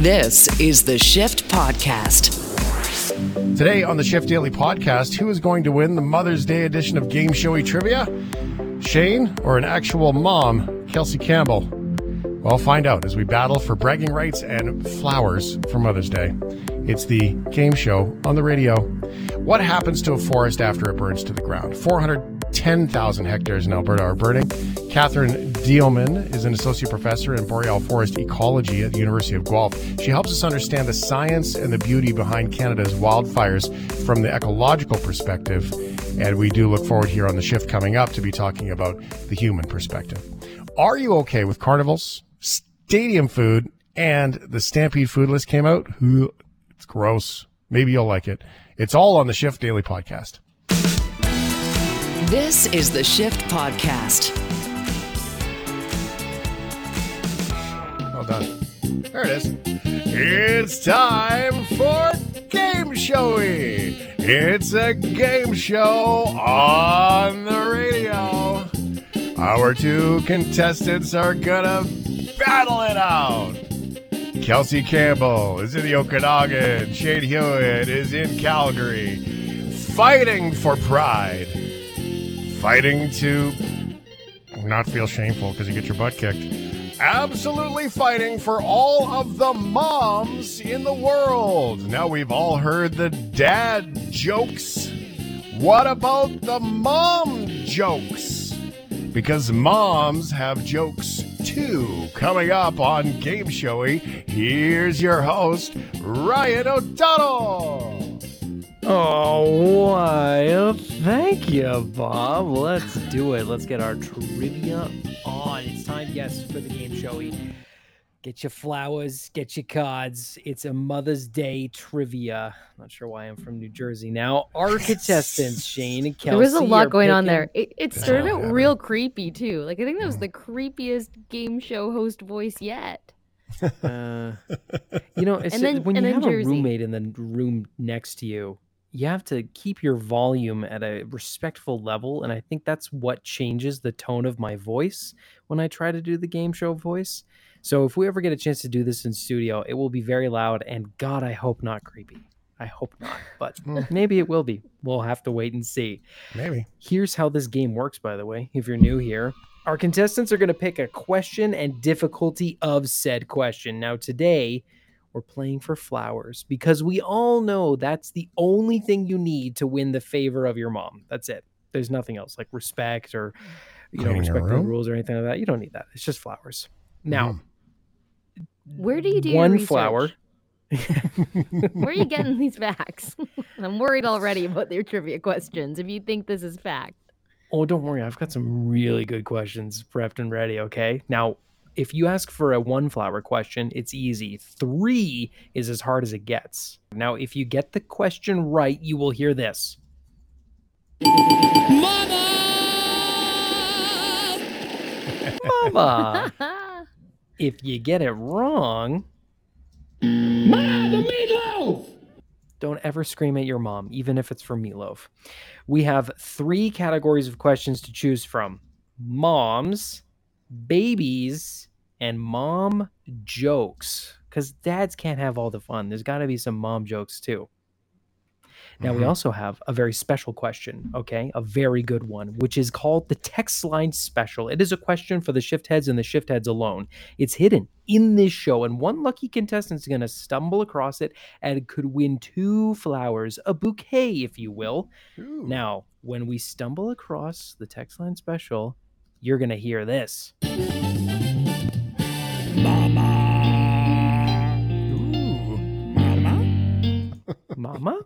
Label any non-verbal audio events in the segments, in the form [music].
This is the Shift Podcast. Today on the Shift Daily Podcast, who is going to win the Mother's Day edition of Game Showy Trivia? Shane or an actual mom, Kelsey Campbell? Well, find out as we battle for bragging rights and flowers for Mother's Day. It's the game show on the radio. What happens to a forest after it burns to the ground? 410,000 hectares in Alberta are burning. Catherine Dieleman is an associate professor in boreal forest ecology at the University of Guelph. She helps us understand the science and the beauty behind Canada's wildfires from the ecological perspective. And we do look forward here on the shift coming up to be talking about the human perspective. Are you okay with carnivals, stadium food, and the Stampede food list came out? It's gross. Maybe you'll like it. It's all on the Shift Daily Podcast. This is the Shift Podcast. Well done. There it is. It's time for Game Showy. It's a game show on the radio. Our two contestants are gonna battle it out. Kelsey Campbell is in the Okanagan. Shane Hewitt is in Calgary. Fighting for pride. Fighting to not feel shameful because you get your butt kicked. Absolutely fighting for all of the moms in the world. Now we've all heard the dad jokes. What about the mom jokes? Because moms have jokes too. Coming up on Game Showy, here's your host, Ryan O'Donnell. Oh, why? Oh, thank you, Bob. Let's do it. Let's get our trivia on. It's time, yes, for the game showy. Get your flowers, get your cards. It's a Mother's Day trivia. Not sure why I'm from New Jersey now. Our contestants, [laughs] Shane and Kelsey. There was a lot are going on there. It, it started out yeah. real creepy too. Like I think that was mm-hmm. the creepiest game show host voice yet. Uh, you know, [laughs] it's And then- when you then have a roommate in the room next to you, you have to keep your volume at a respectful level, and I think that's what changes the tone of my voice when I try to do the game show voice. So if we ever get a chance to do this in studio, it will be very loud, and God, I hope not creepy. I hope not, but hmm. maybe it will be. We'll have to wait and see. Maybe. Here's how this game works, by the way, if you're new here. Our contestants are going to pick a question and difficulty of said question. Now, today, we're playing for flowers because we all know that's the only thing you need to win the favor of your mom. That's it. There's nothing else like respect or, you know, Cleaning respect the rules or anything like that. You don't need that. It's just flowers. Now, Where do you do your one research? flower. [laughs] Where are you getting these facts? [laughs] I'm worried already about their trivia questions. If you think this is fact, Oh, don't worry. I've got some really good questions prepped and ready. Okay. Now, if you ask for a one flower question, it's easy. Three is as hard as it gets. Now, if you get the question right, you will hear this. Mama! Mama! [laughs] if you get it wrong, Mama, the meatloaf! don't ever scream at your mom, even if it's for meatloaf. We have three categories of questions to choose from moms, babies, and mom jokes. Because dads can't have all the fun. There's got to be some mom jokes too. Now, we Mhm. also have a very special question, okay? A very good one, which is called the text line special. It is a question for the shift heads and the shift heads alone. It's hidden in this show, and one lucky contestant is going to stumble across it and could win two flowers, a bouquet, if you will. Ooh. Now, when we stumble across the text line special, you're going to hear this. Mama?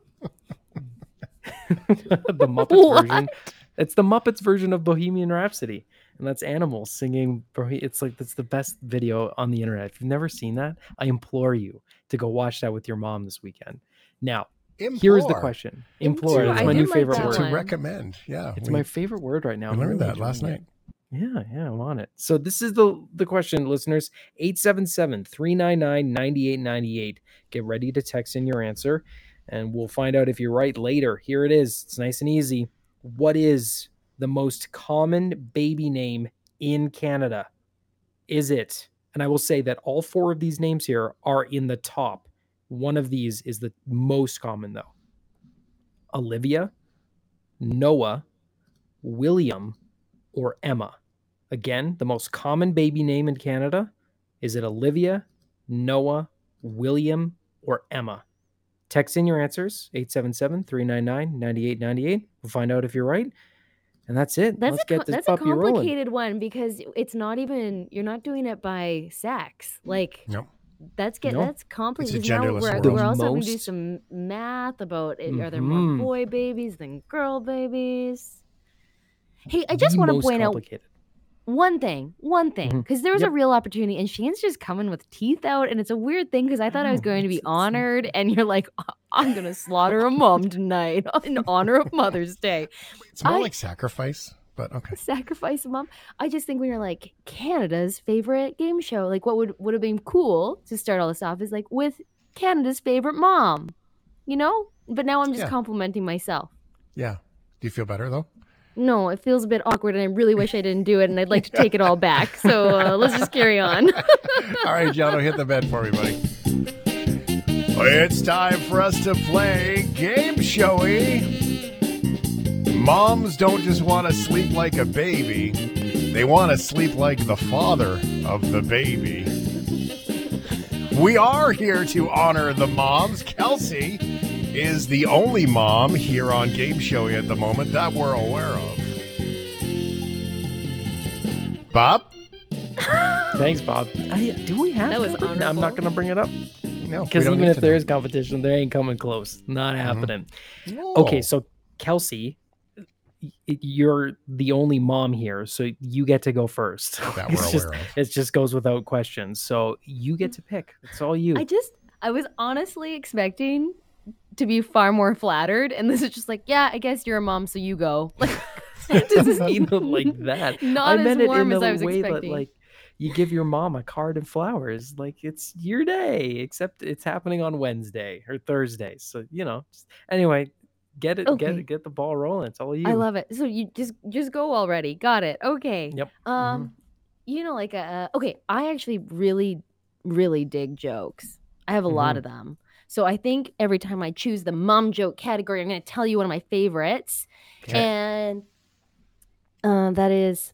[laughs] the Muppets What? version. It's the Muppets version of Bohemian Rhapsody. And that's animals singing. Bohe- It's like that's the best video on the internet. If you've never seen that, I implore you to go watch that with your mom this weekend. Now, here's the question. Implore. Implore. That's I my new favorite that word. To recommend. Yeah. It's we- my favorite word right now. I learned that last enjoying night. Yeah, yeah, I'm on it. So this is the the question, listeners. 877-399-9898. Get ready to text in your answer and we'll find out if you're right later. Here it is. It's nice and easy. What is the most common baby name in Canada? Is it And I will say that all four of these names here are in the top. One of these is the most common, though Olivia, Noah, William, or Emma. Again, the most common baby name in Canada is it Olivia, Noah, William, or Emma? Text in your answers 877 399 9898. We'll find out if you're right. And that's it. That's Let's a get this that's a puppy rolling. complicated one because it's not even you're not doing it by sex. Like Nope. that's get No. that's complicated. It's a because now we're, world. we're The also going to do some math about it. are there more mm-hmm. boy babies than girl babies? Hey, I just want to point out complicated. One thing, one thing, mm-hmm. because there was a real opportunity, and Shane's just coming with teeth out, and it's a weird thing because I thought I was going to be honored, and you're like, I'm gonna slaughter a mom tonight [laughs] in honor of Mother's Day. [laughs] It's more I- like sacrifice, but okay. Sacrifice a mom. I just think when you're like Canada's favorite game show, like what would would have been cool to start all this off is like with Canada's favorite mom, you know. But now I'm just Yeah. complimenting myself. Yeah. Do you feel better though? No, it feels a bit awkward, and I really wish I didn't do it, and I'd like to take it all back. So uh, let's just carry on. [laughs] All right, Jono, hit the bed for me, buddy. It's time for us to play Game Showy. Moms don't just want to sleep like a baby, they want to sleep like the father of the baby. We are here to honor the moms. Kelsey is the only mom here on Game Showy at the moment that we're aware of. Bob? [laughs] Thanks, Bob. Oh, I, do we have That was competition? I'm not going to bring it up No, because even if to there know. is competition, there ain't coming close. Not uh-huh. happening. No. Okay, so Kelsey, you're the only mom here, so you get to go first. that [laughs] it's we're just aware of. it just goes without question. So you get to pick. It's all you. I just, I was honestly expecting to be far more flattered, and this is just like, yeah, I guess you're a mom, so you go. Like, [laughs] [laughs] I didn't mean it [laughs] like that. Not I as meant it warm in as I was way expecting. that like you give your mom a card and flowers. Like it's your day, except it's happening on Wednesday or Thursday. So you know. Just, anyway, get it, get it, get the ball rolling. It's all you. I love it. So you just just go already. Got it. Okay. Yep. Um, you know, like uh, okay, I actually really, really dig jokes. I have a lot Mhm. of them. So I think every time I choose the mom joke category, I'm going to tell you one of my favorites, Okay. and uh, that is.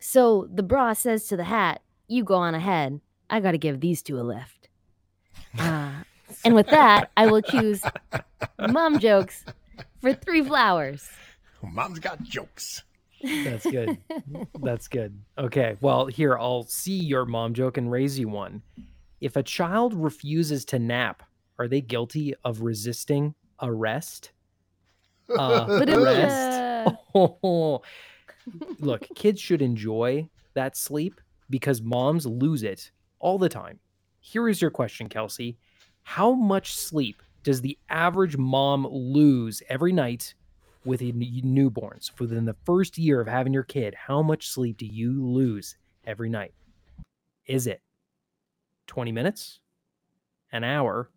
So the bra says to the hat, "You go on ahead. I got to give these two a lift." [laughs] Uh, and with that, I will choose mom jokes for three flowers. Mom's got jokes. That's good. [laughs] That's good. Okay. Well, here, I'll see your mom joke and raise you one. If a child refuses to nap, are they guilty of resisting arrest? [laughs] Uh, arrest? Oh, [laughs] look, kids should enjoy that sleep because moms lose it all the time. Here is your question, Kelsey. How much sleep does the average mom lose every night with a n- newborns within the first year of having your kid? How much sleep do you lose every night? Is it 20 minutes, an hour,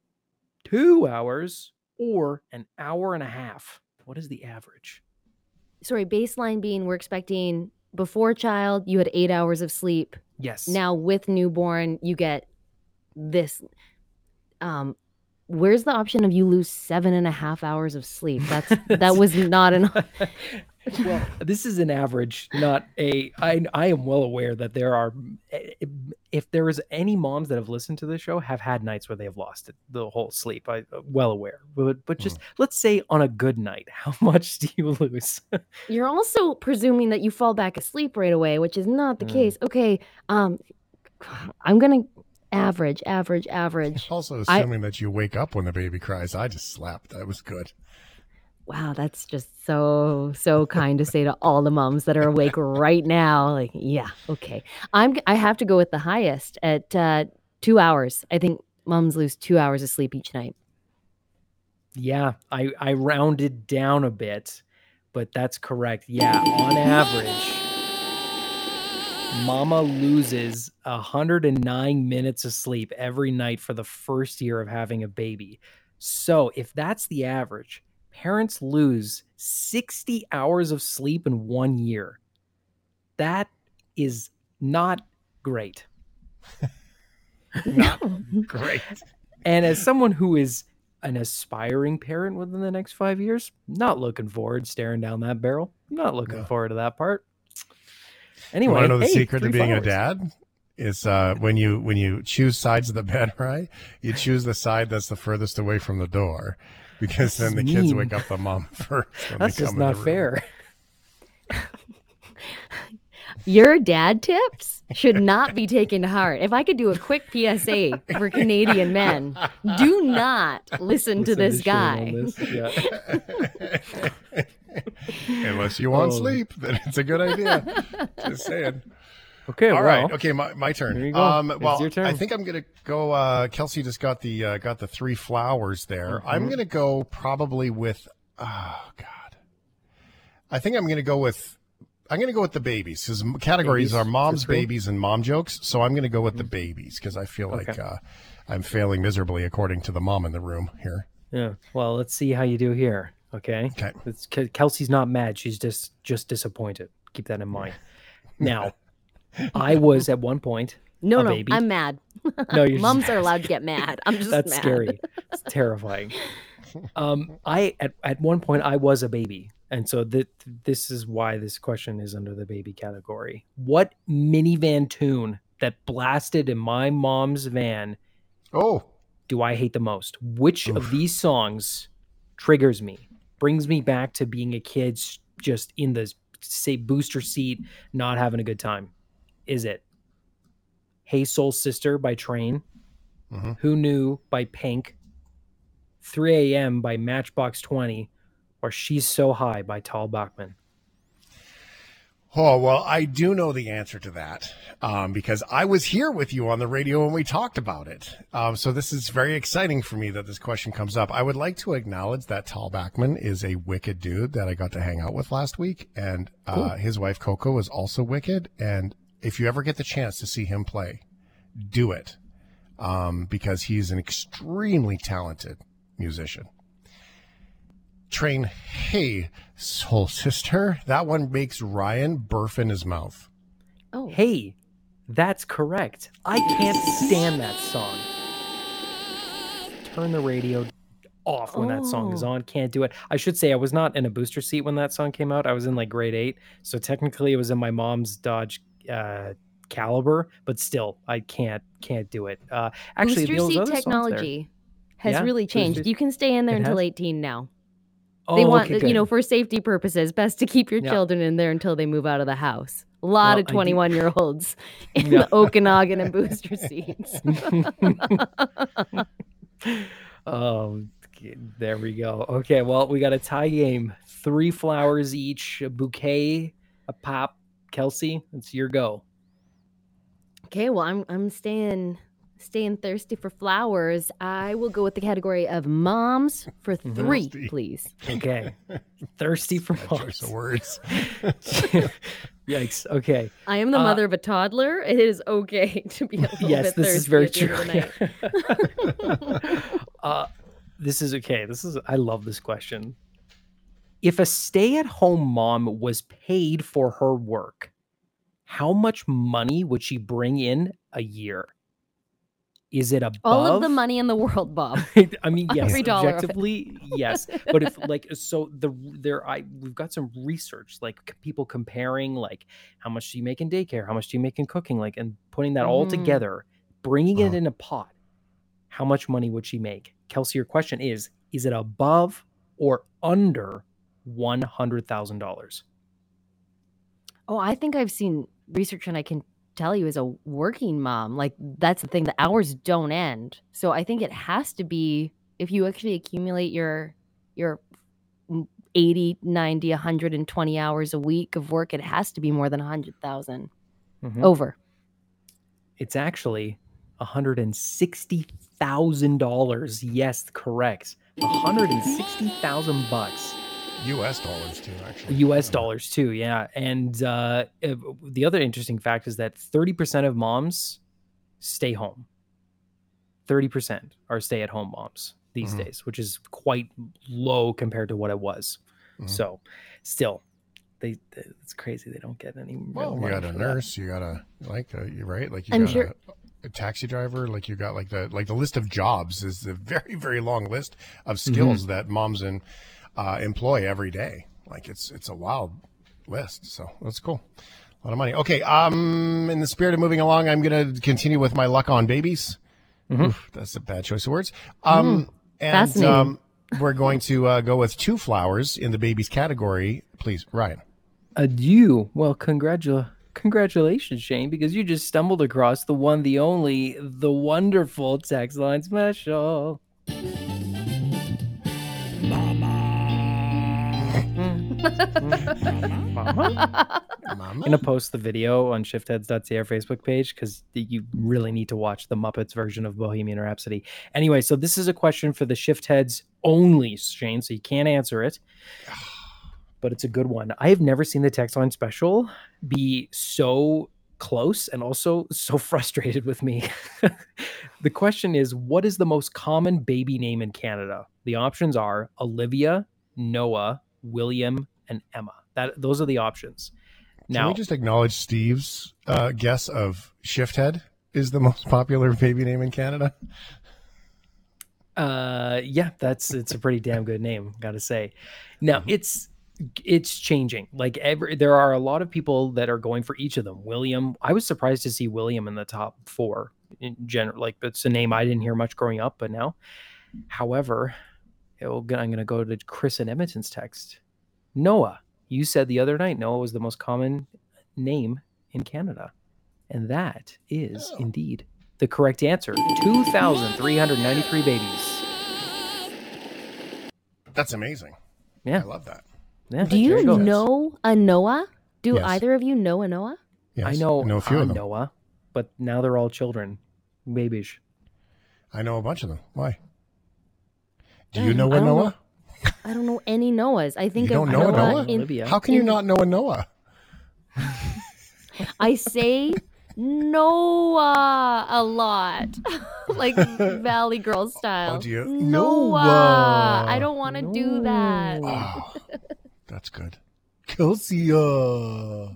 two hours, or an hour and a half? What is the average? sorry, baseline being we're expecting before child, you had eight hours of sleep. Yes. Now with newborn, you get this. Um, where's the option of you lose seven and a half hours of sleep? That's [laughs] that was not an. [laughs] [laughs] well, [laughs] this is an average, not a. I I am well aware that there are, if there is any moms that have listened to this show, have had nights where they have lost it, the whole sleep. I well aware, but but just let's say on a good night, how [laughs] much do you lose? You're also presuming that you fall back asleep right away, which is not the Mm. case. Okay, um, I'm gonna average, average, average. Also, I- assuming that you wake up when the baby cries, I just slapped. That was good. Wow, that's just so so kind to say to all the moms that are awake [laughs] right now. Like, yeah, okay. I'm I have to go with the highest at uh, two hours. I think moms lose two hours of sleep each night. yeah, I I rounded down a bit, but that's correct. Yeah, on [laughs] average. Mama loses 109 minutes of sleep every night for the first year of having a baby. So, if that's the average, parents lose 60 hours of sleep in one year. That is not great. Not great. And as someone who is an aspiring parent within the next five years, not looking forward staring down that barrel. Not looking No. forward to that part. You Anyway, want to know the hey, secret to three being a dad? Is uh, when you when you choose sides of the bed, [laughs] right? You choose the side that's the furthest away from the door, because then the That's kids wake up the mom [laughs] first. That's just come in the not fair. [laughs] Your dad tips should not be taken to heart. If I could do a quick PSA for Canadian men, do not listen, to this Shane guy. Yeah. [laughs] Unless you want Oh. sleep, then it's a good idea. Just saying. Okay, All well, right. Okay, my, my turn. There you go. Um, well, turn. I think I'm gonna go. Uh, Kelsey just got the uh, got the three flowers there. I'm Mm-hmm. gonna go probably with. Oh God. I think I'm gonna go with. I'm gonna go with the babies because categories Babies are mom's babies and mom jokes. So I'm gonna go with the babies because I feel like uh, I'm failing miserably according to the mom in the room here. Yeah. Well, let's see how you do here. Okay. Okay. It's, Kelsey's not mad. She's just just disappointed. Keep that in mind. [laughs] Now, I was at one point. No, A no, baby? I'm mad. No, you're just [laughs] Moms are allowed to get mad. I'm just That's mad. scary. It's terrifying. Um, I at, at one point I was a baby, and so that this is why this question is under the baby category. What minivan tune that blasted in my mom's van Oh, do I hate the most? Which Oof. of these songs triggers me, brings me back to being a kid, just in the say booster seat, not having a good time? Is it "Hey Soul Sister" by Train, Mhm. "Who Knew" by Pink, "3 A.M." by Matchbox Twenty, or "She's So High" by Tal Bachman? Oh, well, I do know the answer to that um, because I was here with you on the radio when we talked about it. Um, so this is very exciting for me that this question comes up. I would like to acknowledge that Tal Bachman is a wicked dude that I got to hang out with last week. And uh, his wife, Coco, is also wicked. And if you ever get the chance to see him play, do it um, because he's an extremely talented musician. Train, hey, soul sister. That one makes Ryan burp in his mouth. Oh, Hey, that's correct. I can't stand that song. Turn the radio off when that song is Oh. on. Can't do it. I should say I was not in a booster seat when that song came out. I was in like grade eight, so technically it was in my mom's Dodge uh, Caliber, but still, I can't can't do it. Uh, actually, booster seat technology has Yeah, really changed. boosters- You can stay in there It until has? 18 now. Oh, they want, okay, you know, for safety purposes, best to keep your Yeah. children in there until they move out of the house. A lot Well, of 21 year olds [laughs] in Yeah. the [laughs] Okanagan and booster [laughs] seats. oh, there we go. Okay, well, we got a tie game. Three flowers each, a bouquet, a pop. Kelsey, it's your go. Okay, well, I'm I'm staying staying thirsty for flowers. I will go with the category of moms for [laughs] three, Thirsty. please. Okay. Thirsty for That choice of words. [laughs] Yikes. Okay. I am the Uh, mother of a toddler. It is okay [laughs] to be a little yes, bit this thirsty is very at the end true. of the night. uh, this is okay. This is I love this question. If a stay-at-home mom was paid for her work, how much money would she bring in a year? Is it above All of the money in the world, Bob. [laughs] I mean, [laughs] yes, Every dollar of it. objectively, yes. But if like so the there I we've got some research like c- people comparing like how much do you make in daycare, how much do you make in cooking, like and putting that all Mhm. together, bringing it Uh-huh. in a pot. How much money would she make? Kelsey, your question is: Is it above or under one hundred thousand dollars? Oh, I think I've seen research and I can tell you as a working mom, like that's the thing, the hours don't end. So I think it has to be if you actually accumulate your your mm, 80, 90, 120 hours a week of work, it has to be more than 100,000 Mhm. over. It's actually $160,000. Yes, correct. 160,000 bucks. U.S. dollars too, actually. US dollars too, yeah. And uh, uh, the other interesting fact is that 30% of moms stay home. 30% are stay at home moms these Mhm. days, which is quite low compared to what it was. Mhm. So, still, they, they- it's crazy they don't get any. Well, you got a for that. nurse. You got a like. Uh, you're right. Like you I'm got sure- a, a taxi driver, like you got like the like the list of jobs is a [laughs] very very long list of skills that moms and uh, employ every day. Like it's it's a wild list. So that's cool. A lot of money. Okay. Um, in the spirit of moving along, I'm gonna continue with my luck on babies. Oof, that's a bad choice of words. Um, and um, we're going to uh, go with two flowers in the babies category. Please, Ryan. Adieu. Well, congratul congratulations, Shane, because you just stumbled across the one, the only, the wonderful text line special. Mm-hmm. [laughs] Mama. I'm gonna post the video on shiftheads.ca our Facebook page because you really need to watch the Muppets version of Bohemian Rhapsody. Anyway, so this is a question for the shift heads only, Shane, so you can't answer it. [sighs] But it's a good one. I have never seen the text line special be so close and also so [laughs] frustrated with me. [laughs] the question is what is the most common baby name in Canada? The options are Olivia, Noah, William, and Emma. That those are the options. Now, Can we just acknowledge Steve's uh, guess of Shifthead is the [laughs] most popular baby name in Canada? uh yeah that's it's a pretty damn good name gotta say now it's it's changing like every there are a lot of people that are going for each of them william i was surprised to see william in the top four in general like it's a name i didn't hear much growing up but now however it'll, i'm going to go to chris and edmonton's text noah you said the other night noah was the most common name in canada and that is Oh. indeed the correct answer 2393 babies That's amazing. Yeah. I love that. Yeah, Do there you know a Noah? Do Yes. either of you know a Noah? Yes, I know, I know a few of them. Noah, but now they're all children, babies. I know a bunch of them. Why? Do you um, know I a don't know. Noah? I don't know any Noahs. I think You don't know a Noah Noah? in Olivia. How can you not know a Noah? [laughs] I say Noah a lot, [laughs] like Valley Girl style. Oh, do you? Noah. Noah. I don't want to do that. Oh, [laughs] that's good. Kelsey. Well,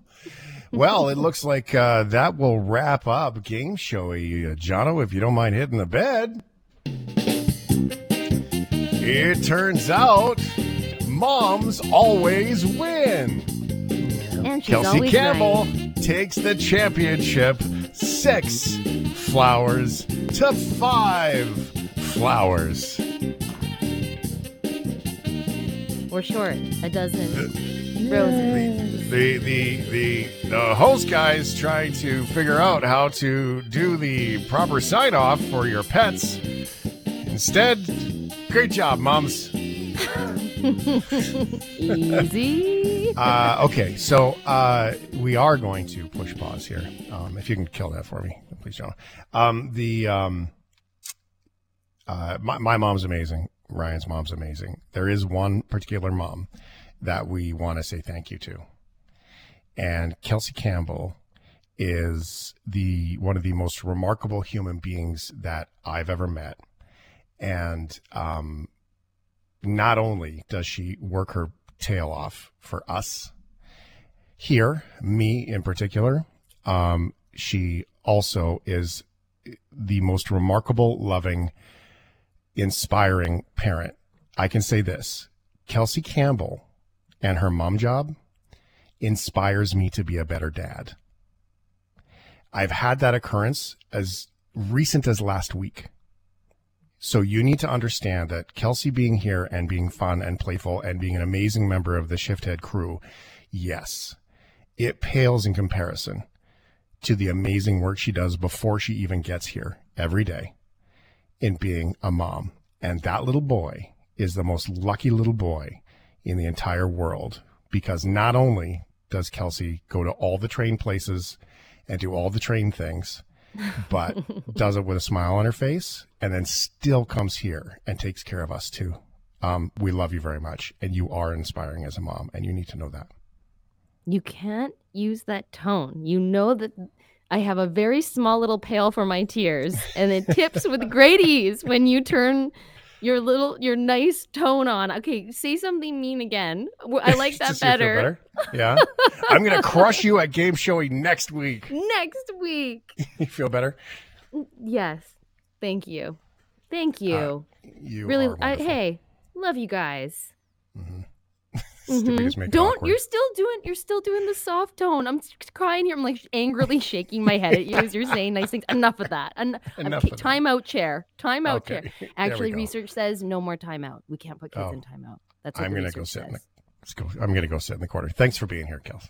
it looks like uh, that will wrap up Game Showy. Uh, Jono, if you don't mind hitting the bed. It turns out moms always win. And Kelsey Campbell right. takes the championship six flowers to five flowers. We're short a dozen roses. The the the the uh, host guys trying to figure out how to do the proper sign off for your pets. Instead, great job, moms. Easy. Uh, okay, so uh, we are going to push pause here. Um, if you can kill that for me, please, John. Um, the um, uh, my, my mom's amazing. Ryan's mom's amazing. There is one particular mom that we want to say thank you to, and Kelsey Campbell is the one of the most remarkable human beings that I've ever met, and um, not only does she work her tail off for us here, me in particular, um, she also is the most remarkable, loving, inspiring parent. I can say this Kelsey Campbell and her mom job inspires me to be a better dad. I've had that occurrence as recent as last week. So you need to understand that Kelsey being here and being fun and playful and being an amazing member of the Shifthead crew, yes, it pales in comparison to the amazing work she does before she even gets here every day in being a mom. And that little boy is the most lucky little boy in the entire world because not only does Kelsey go to all the train places and do all the train things, but [laughs] does it with a smile on her face and then still comes here and takes care of us too. Um, we love you very much and you are inspiring as a mom and you need to know that. You can't use that tone. You know that I have a very small little pail for my tears, and it tips with great ease when you turn your little your nice tone on. Okay, say something mean again. I like [laughs] that Just so you feel better. Yeah. [laughs] I'm going to crush you at game showing next week. Next week. [laughs] You feel better? Mm, yes. Thank you. Thank uh, you. You really, I, hey, love you guys. Stupid Mhm. just make it Don't awkward. you're still doing you're still doing the soft tone. I'm crying here. I'm like angrily shaking my head at you as you're [laughs] saying nice things. Enough of that. En- Enough okay, of that. time out chair. Time out Okay, [laughs] chair. Actually, research says no more timeout. We can't put kids Oh. in timeout. That's what I'm gonna go research sit in the let's go. I'm gonna go sit in the corner. Thanks for being here, Kels.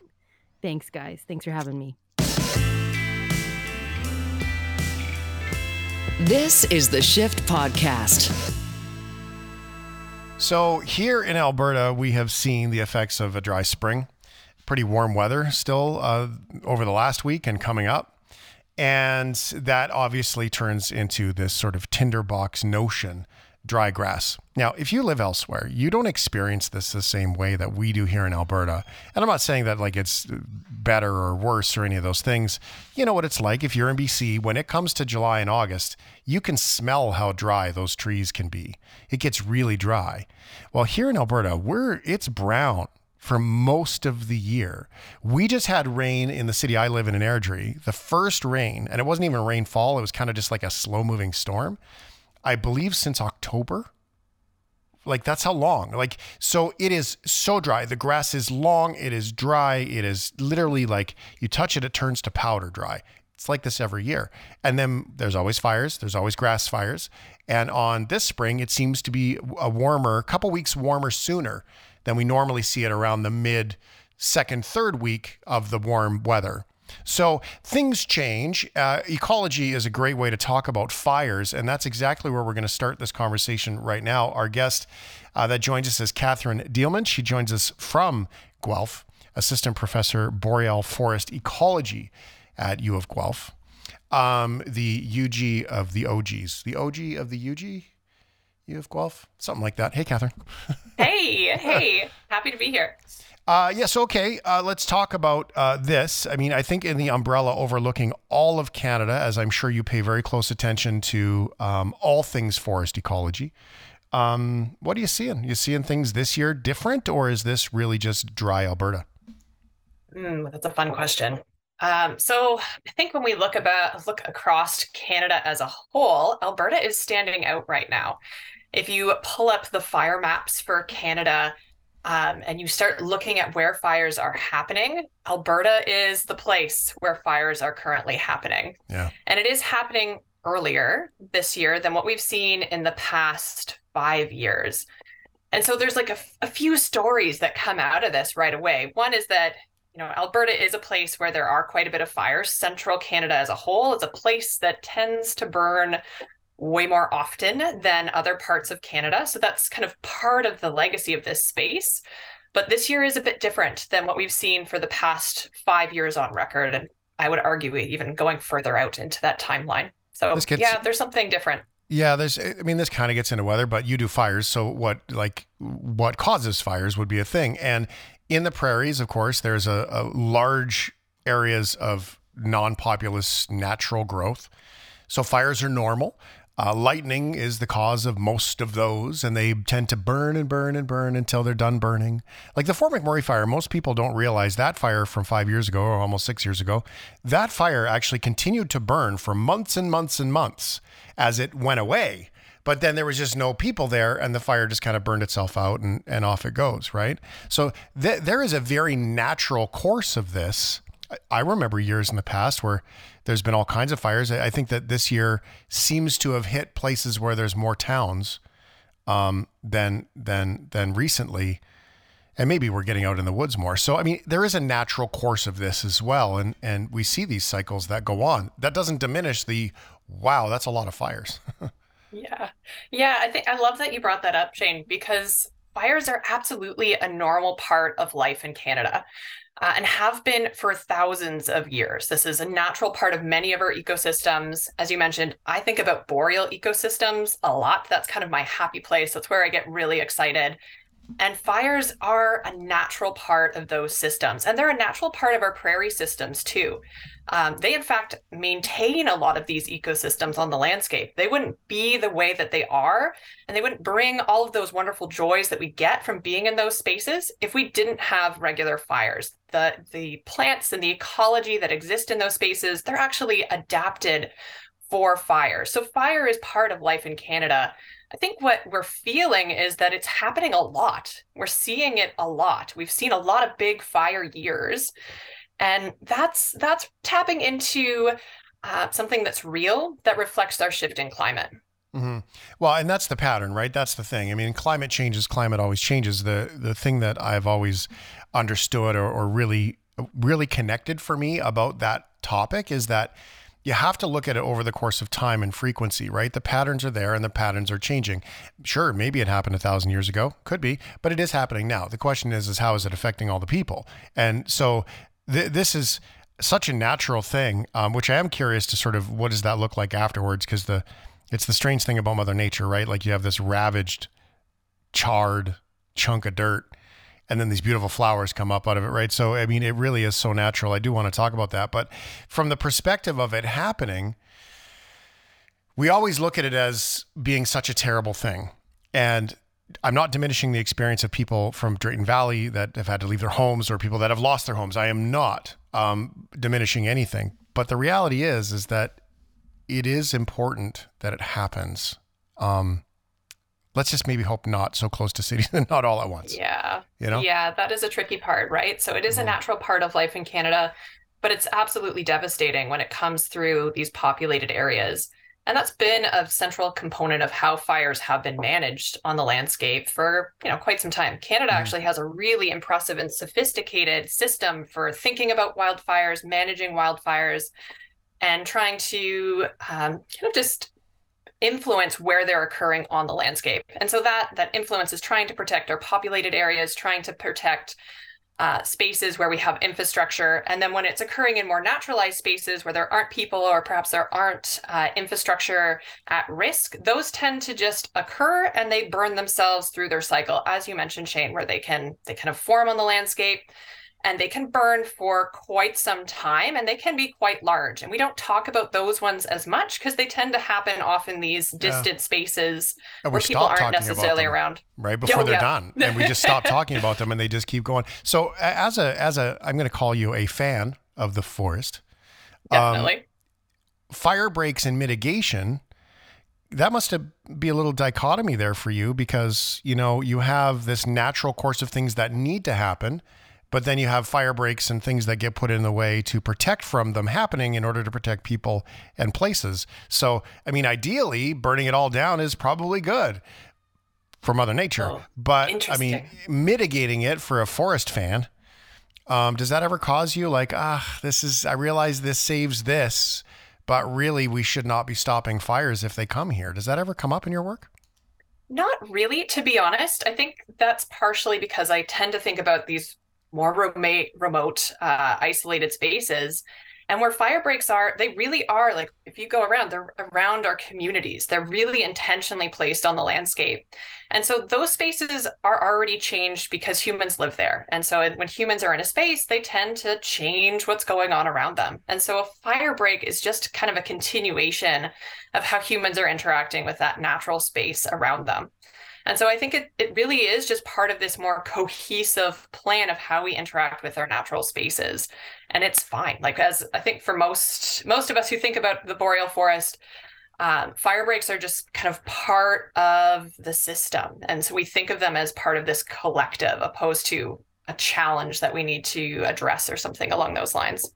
Thanks, guys. Thanks for having me. This is the Shift Podcast. So here in Alberta, we have seen the effects of a dry spring. Pretty warm weather still uh, over the last week and coming up. And that obviously turns into this sort of tinderbox notion dry grass. Now, if you live elsewhere, you don't experience this the same way that we do here in Alberta. And I'm not saying that like it's better or worse or any of those things. You know what it's like if you're in BC, when it comes to July and August, you can smell how dry those trees can be. It gets really dry. Well, here in Alberta, we're it's brown for most of the year. We just had rain in the city I live in in Airdrie. The first rain, and it wasn't even rainfall, it was kind of just like a slow moving storm. I believe since October. Like that's how long. Like so it is so dry. The grass is long, it is dry, it is literally like you touch it it turns to powder dry. It's like this every year. And then there's always fires, there's always grass fires. And on this spring it seems to be a warmer, a couple weeks warmer sooner than we normally see it around the mid second third week of the warm weather. So things change. Uh, ecology is a great way to talk about fires, and that's exactly where we're going to start this conversation right now. Our guest uh, that joins us is Catherine Dieleman. She joins us from Guelph, assistant professor boreal forest ecology at U of Guelph, um, the UG of the OGs, the OG of the UG. U of Guelph, something like that. Hey, Catherine. [laughs] Hey, hey, happy to be here. Uh, yes, okay. Uh, let's talk about uh, this. I mean, I think in the umbrella overlooking all of Canada, as I'm sure you pay very close attention to um, all things forest ecology. Um, what are you seeing? You seeing things this year different, or is this really just dry Alberta? Mm, that's a fun question. Um, so I think when we look about look across Canada as a whole, Alberta is standing out right now. If you pull up the fire maps for Canada um, and you start looking at where fires are happening, Alberta is the place where fires are currently happening. Yeah. And it is happening earlier this year than what we've seen in the past five years. And so there's like a, a few stories that come out of this right away. One is that, you know, Alberta is a place where there are quite a bit of fires. Central Canada as a whole is a place that tends to burn way more often than other parts of Canada. So that's kind of part of the legacy of this space. But this year is a bit different than what we've seen for the past five years on record. And I would argue even going further out into that timeline. So gets- yeah, there's something different. Yeah, there's. I mean, this kind of gets into weather, but you do fires. So what, like, what causes fires would be a thing. And in the prairies, of course, there's a, a large areas of non-populous natural growth. So fires are normal. Uh, lightning is the cause of most of those, and they tend to burn and burn and burn until they're done burning. Like the Fort McMurray fire, most people don't realize that fire from five years ago or almost six years ago. That fire actually continued to burn for months and months and months as it went away. But then there was just no people there, and the fire just kind of burned itself out, and, and off it goes, right? So th- there is a very natural course of this. I- remember years in the past where there's been all kinds of fires. I I think that this year seems to have hit places where there's more towns um, than than than recently, and maybe we're getting out in the woods more. So I mean, there is a natural course of this as well, and and we see these cycles that go on. That doesn't diminish the wow. That's a lot of fires. [laughs] Yeah. Yeah, I think I love that you brought that up, Shane, because fires are absolutely a normal part of life in Canada uh, and have been for thousands of years. This is a natural part of many of our ecosystems. As you mentioned, I think about boreal ecosystems a lot. That's kind of my happy place. That's where I get really excited. And fires are a natural part of those systems, and they're a natural part of our prairie systems too. Um, they, in fact, maintain a lot of these ecosystems on the landscape. They wouldn't be the way that they are, and they wouldn't bring all of those wonderful joys that we get from being in those spaces if we didn't have regular fires. The, the plants and the ecology that exist in those spaces, they're actually adapted for fire. So fire is part of life in Canada. I think what we're feeling is that it's happening a lot. We're seeing it a lot. We've seen a lot of big fire years, and that's that's tapping into uh, something that's real that reflects our shift in climate. Mm-hmm. Well, and that's the pattern, right? That's the thing. I mean, climate changes. Climate always changes. The the thing that I've always understood or, or really really connected for me about that topic is that you have to look at it over the course of time and frequency, right? The patterns are there and the patterns are changing. Sure, maybe it happened a thousand years ago, could be, but it is happening now. The question is, is how is it affecting all the people? And so th- this is such a natural thing, um, which I am curious to sort of what does that look like afterwards? Because the it's the strange thing about Mother Nature, right? Like you have this ravaged, charred chunk of dirt and then these beautiful flowers come up out of it, right? So, I mean, it really is so natural. I do want to talk about that. But from the perspective of it happening, we always look at it as being such a terrible thing. And I'm not diminishing the experience of people from Drayton Valley that have had to leave their homes or people that have lost their homes. I am not um, diminishing anything. But the reality is, is that it is important that it happens. Um, let's just maybe hope not so close to cities [laughs] and not all at once. Yeah. You know? Yeah, that is a tricky part, right? So it is a Mhm. natural part of life in Canada, but it's absolutely devastating when it comes through these populated areas. And that's been a central component of how fires have been managed on the landscape for, you know, quite some time. Canada Mhm. actually has a really impressive and sophisticated system for thinking about wildfires, managing wildfires, and trying to um, kind of just influence where they're occurring on the landscape. And so that that influence is trying to protect our populated areas, trying to protect uh, spaces where we have infrastructure. And then when it's occurring in more naturalized spaces where there aren't people or perhaps there aren't uh, infrastructure at risk, those tend to just occur and they burn themselves through their cycle, as you mentioned, Shane, where they can they kind of form on the landscape and they can burn for quite some time and they can be quite large. And we don't talk about those ones as much because they tend to happen off in these distant spaces And where people aren't necessarily them around. right [laughs] before Oh, they're yeah. done, and we just stop talking about them, and they just keep going. So, as a as a, I'm going to call you a fan of the forest. Um, Definitely. fire breaks and mitigation that must have be a little dichotomy there for you because you know you have this natural course of things that need to happen but then you have fire breaks and things that get put in the way to protect from them happening in order to protect people and places. So i mean ideally burning it all down is probably good for mother nature. Oh, but i mean mitigating it for a forest fan um, does that ever cause you like ah this is i realize this saves this but really we should not be stopping fires if they come here. Does that ever come up in your work? Not really, to be honest. I think that's partially because I tend to think about these more remote, remote, uh, isolated spaces, and where fire breaks are. They really are like if you go around, they're around our communities. They're really intentionally placed on the landscape, and so those spaces are already changed because humans live there. And so when humans are in a space, they tend to change what's going on around them. And so a fire break is just kind of a continuation of how humans are interacting with that natural space around them. And so I think it, it really is just part of this more cohesive plan of how we interact with our natural spaces. And it's fine. Like as I think for most most of us who think about the boreal forest, um, fire breaks are just kind of part of the system. And so we think of them as part of this collective opposed to a challenge that we need to address or something along those lines.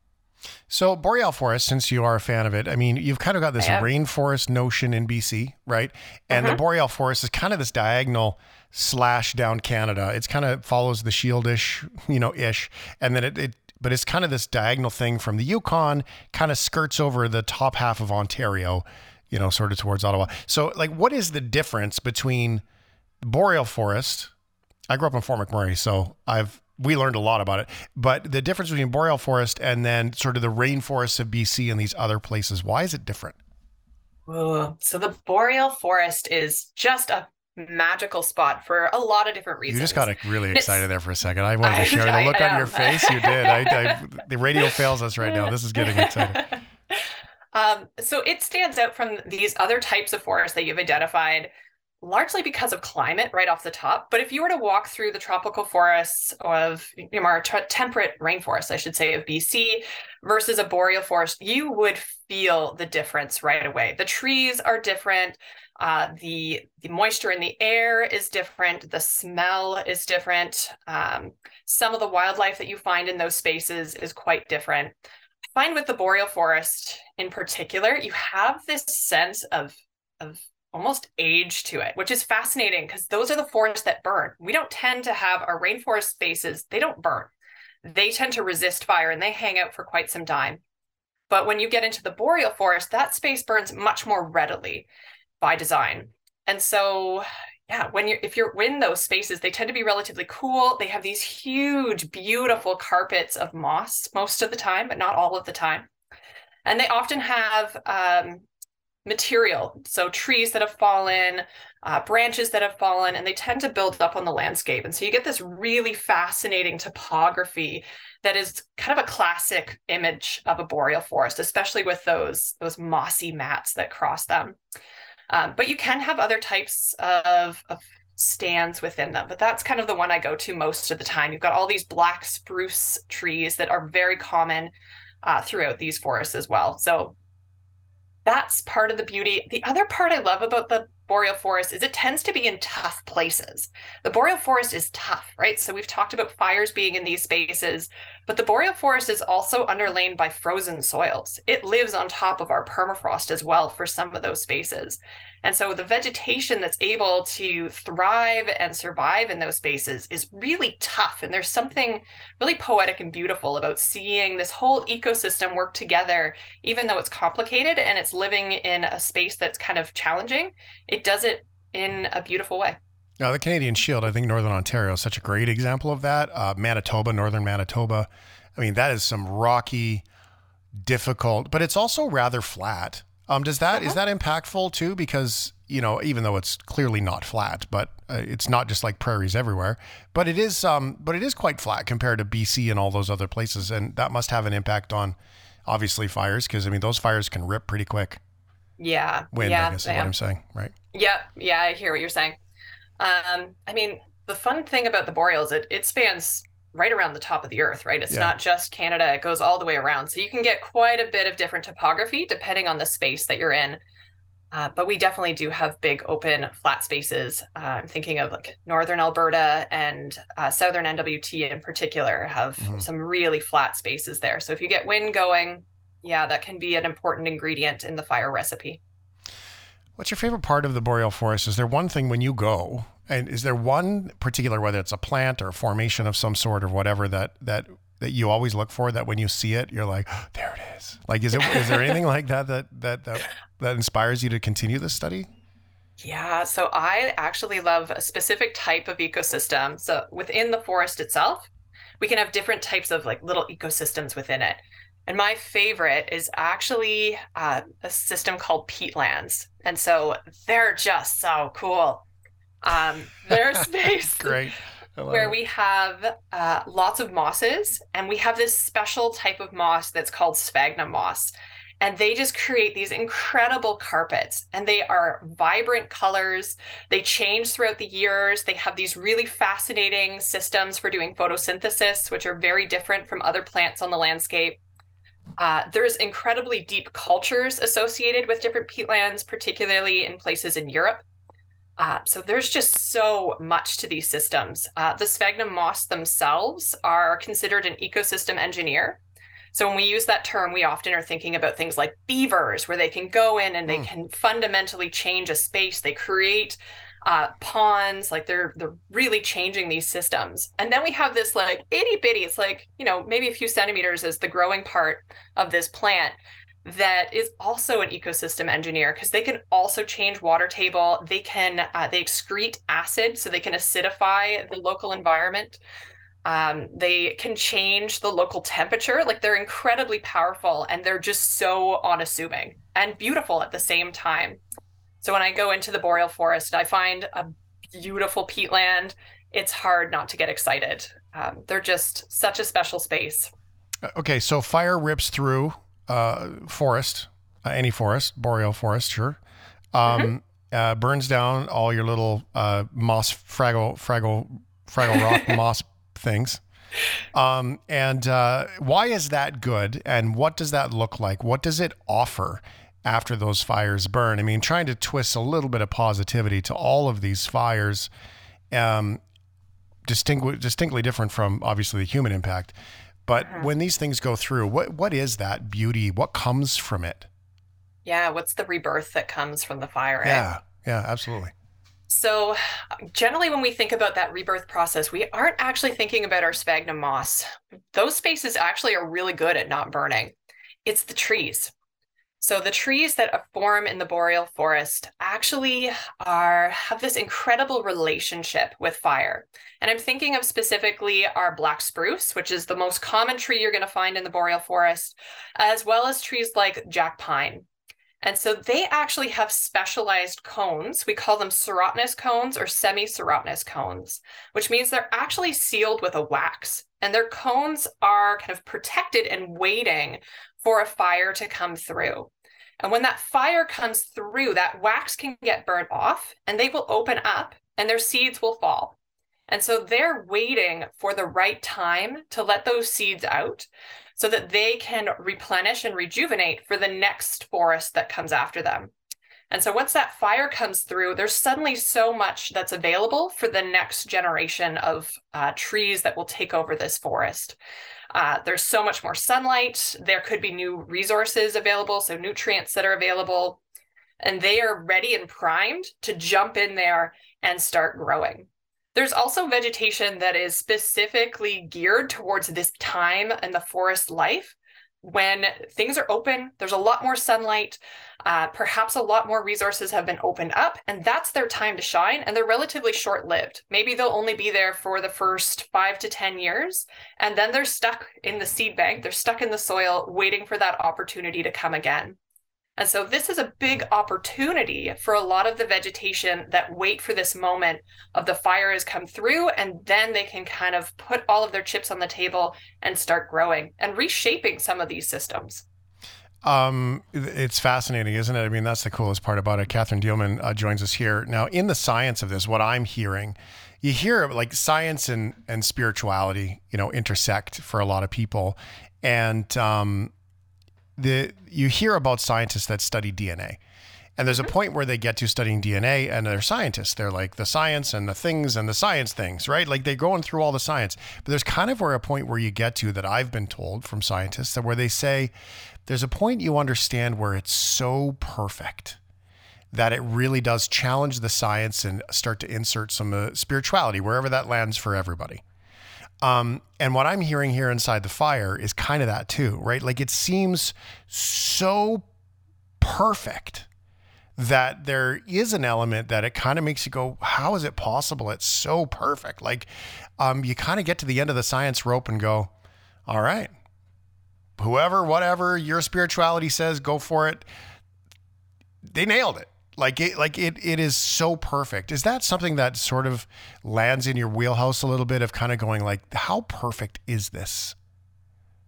So boreal forest since you are a fan of it i mean you've kind of got this rainforest notion in bc right? And the Mhm. boreal forest is kind of this diagonal slash down canada. It's kind of follows the shieldish you know ish. And then it, it but it's kind of this diagonal thing from the yukon kind of skirts over the top half of ontario you know sort of towards ottawa. So like what is the difference between boreal forest? I grew up in fort mcmurray so i've we learned a lot about it but the difference between boreal forest and then sort of the rainforests of bc and these other places why is it different? Whoa. So the boreal forest is just a magical spot for a lot of different reasons. you just got really excited there for a second. I wanted to I- share the I look on your face. You did. I, the radio fails us right now. This is getting excited [laughs] um, so it stands out from these other types of forests that you've identified largely because of climate right off the top. But if you were to walk through the tropical forests of you know, our t- temperate rainforest, I should say, of BC versus a boreal forest, you would feel the difference right away. The trees are different. Uh, the the moisture in the air is different. The smell is different. Um, some of the wildlife that you find in those spaces is quite different. I find with the boreal forest in particular, you have this sense of of almost age to it, which is fascinating because those are the forests that burn. We don't tend to have our rainforest spaces, they don't burn. They tend to resist fire and they hang out for quite some time. But when you get into the boreal forest, that space burns much more readily by design. And so, yeah, when you're if you're in those spaces, they tend to be relatively cool. They have these huge, beautiful carpets of moss most of the time, but not all of the time. And they often have um, material. So trees that have fallen, uh, branches that have fallen, and they tend to build up on the landscape. And so you get this really fascinating topography that is kind of a classic image of a boreal forest, especially with those, those mossy mats that cross them. Um, but you can have other types of, of stands within them, but that's kind of the one I go to most of the time. You've got all these black spruce trees that are very common uh, throughout these forests as well. So that's part of the beauty. The other part I love about the boreal forest is it tends to be in tough places. The boreal forest is tough, right? So we've talked about fires being in these spaces, but the boreal forest is also underlain by frozen soils. It lives on top of our permafrost as well for some of those spaces. And so the vegetation that's able to thrive and survive in those spaces is really tough. And there's something really poetic and beautiful about seeing this whole ecosystem work together, even though it's complicated and it's living in a space that's kind of challenging. It does it in a beautiful way. Now, the Canadian Shield, I think Northern Ontario is such a great example of that. Uh, Manitoba, Northern Manitoba. I mean, that is some rocky, difficult, but it's also rather flat. Um, does that uh-huh. is that impactful too? Because you know, even though it's clearly not flat, but uh, it's not just like prairies everywhere. But it is, um, but it is quite flat compared to BC and all those other places, and that must have an impact on, obviously, fires. Because I mean, those fires can rip pretty quick. Yeah. Wind, yeah, I guess is what I'm saying, right? Yeah, yeah, I hear what you're saying. Um, I mean, the fun thing about the boreals, it it spans right around the top of the earth, right? It's yeah. not just Canada, it goes all the way around. So you can get quite a bit of different topography depending on the space that you're in. Uh, but we definitely do have big open flat spaces. Uh, I'm thinking of like northern Alberta and uh, southern NWT in particular have mm-hmm. some really flat spaces there. So if you get wind going, yeah, that can be an important ingredient in the fire recipe. What's your favorite part of the boreal forest? Is there one thing when you go and is there one particular, whether it's a plant or a formation of some sort or whatever, that that that you always look for that when you see it, you're like, oh, there it is. Like, is it is there anything like that that that that that inspires you to continue this study? Yeah, so I actually love a specific type of ecosystem. So within the forest itself, we can have different types of like little ecosystems within it. And my favorite is actually uh, a system called peatlands. And so they're just so cool. Um, [laughs] their space [laughs] great where it. we have uh, lots of mosses, and we have this special type of moss that's called sphagnum moss. And they just create these incredible carpets, and they are vibrant colors. They change throughout the years. They have these really fascinating systems for doing photosynthesis, which are very different from other plants on the landscape. Uh, there's incredibly deep cultures associated with different peatlands, particularly in places in Europe. Uh, so there's just so much to these systems. Uh, the sphagnum moss themselves are considered an ecosystem engineer. So when we use that term, we often are thinking about things like beavers, where they can go in and they mm. can fundamentally change a space. They create uh, ponds, like they're they're really changing these systems. And then we have this like itty bitty. It's like you know maybe a few centimeters is the growing part of this plant that is also an ecosystem engineer because they can also change water table. They can uh, they excrete acid, so they can acidify the local environment. Um, they can change the local temperature. Like they're incredibly powerful, and they're just so unassuming and beautiful at the same time. So when I go into the boreal forest, I find a beautiful peatland. It's hard not to get excited. Um, they're just such a special space. Uh, okay, so fire rips through uh, forest, uh, any forest, boreal forest, sure. Um, mm-hmm. uh, burns down all your little uh, moss, fraggle, fraggle, fraggle rock [laughs] moss things. Um, and uh, why is that good? And what does that look like? What does it offer after those fires burn? I mean, trying to twist a little bit of positivity to all of these fires, um, distingu- distinctly different from obviously the human impact. But Uh-huh. when these things go through, what what is that beauty? What comes from it? Yeah, what's the rebirth that comes from the fire? Yeah, yeah, absolutely. So, generally, when we think about that rebirth process, we aren't actually thinking about our sphagnum moss. Those spaces actually are really good at not burning. It's the trees. So, the trees that form in the boreal forest actually are have this incredible relationship with fire. And I'm thinking of specifically our black spruce, which is the most common tree you're going to find in the boreal forest, as well as trees like jack pine. And so they actually have specialized cones. We call them serotinous cones or semi serotinous cones, which means they're actually sealed with a wax. And their cones are kind of protected and waiting for a fire to come through. And when that fire comes through, that wax can get burnt off and they will open up and their seeds will fall. And so they're waiting for the right time to let those seeds out so that they can replenish and rejuvenate for the next forest that comes after them. And so once that fire comes through, there's suddenly so much that's available for the next generation of uh, trees that will take over this forest. Uh, there's so much more sunlight. There could be new resources available, so nutrients that are available, and they are ready and primed to jump in there and start growing. There's also vegetation that is specifically geared towards this time in the forest life when things are open, there's a lot more sunlight, uh, perhaps a lot more resources have been opened up, and that's their time to shine. And they're relatively short lived. Maybe they'll only be there for the first five to 10 years, and then they're stuck in the seed bank, they're stuck in the soil, waiting for that opportunity to come again. And so this is a big opportunity for a lot of the vegetation that wait for this moment of the fire has come through and then they can kind of put all of their chips on the table and start growing and reshaping some of these systems. Um, it's fascinating, isn't it? I mean, that's the coolest part about it. Catherine Dieleman uh, joins us here now. In the science of this, what I'm hearing, you hear like science and and spirituality, you know, intersect for a lot of people, and um, the you hear about scientists that study DNA. And there's a point where they get to studying DNA and they're scientists. They're like the science and the things and the science things, right? Like they're going through all the science. But there's kind of where a point where you get to that I've been told from scientists that where they say there's a point you understand where it's so perfect that it really does challenge the science and start to insert some uh, spirituality wherever that lands for everybody. Um, and what I'm hearing here inside the fire is kind of that too, right? Like it seems so perfect that there is an element that it kind of makes you go, how is it possible? It's so perfect. Like um, you kind of get to the end of the science rope and go, all right, whoever, whatever your spirituality says, go for it. They nailed it. Like it, like it, it is so perfect. Is that something that sort of lands in your wheelhouse a little bit of kind of going like, how perfect is this?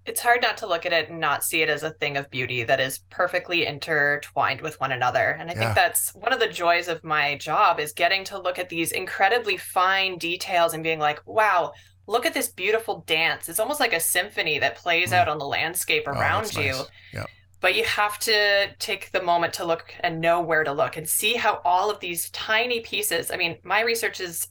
It's hard not to look at it and not see it as a thing of beauty that is perfectly intertwined with one another. And I Yeah. think that's one of the joys of my job is getting to look at these incredibly fine details and being like, wow, look at this beautiful dance. It's almost like a symphony that plays Mm. out on the landscape Oh, around that's you. nice. Yeah. But you have to take the moment to look and know where to look and see how all of these tiny pieces i mean my research is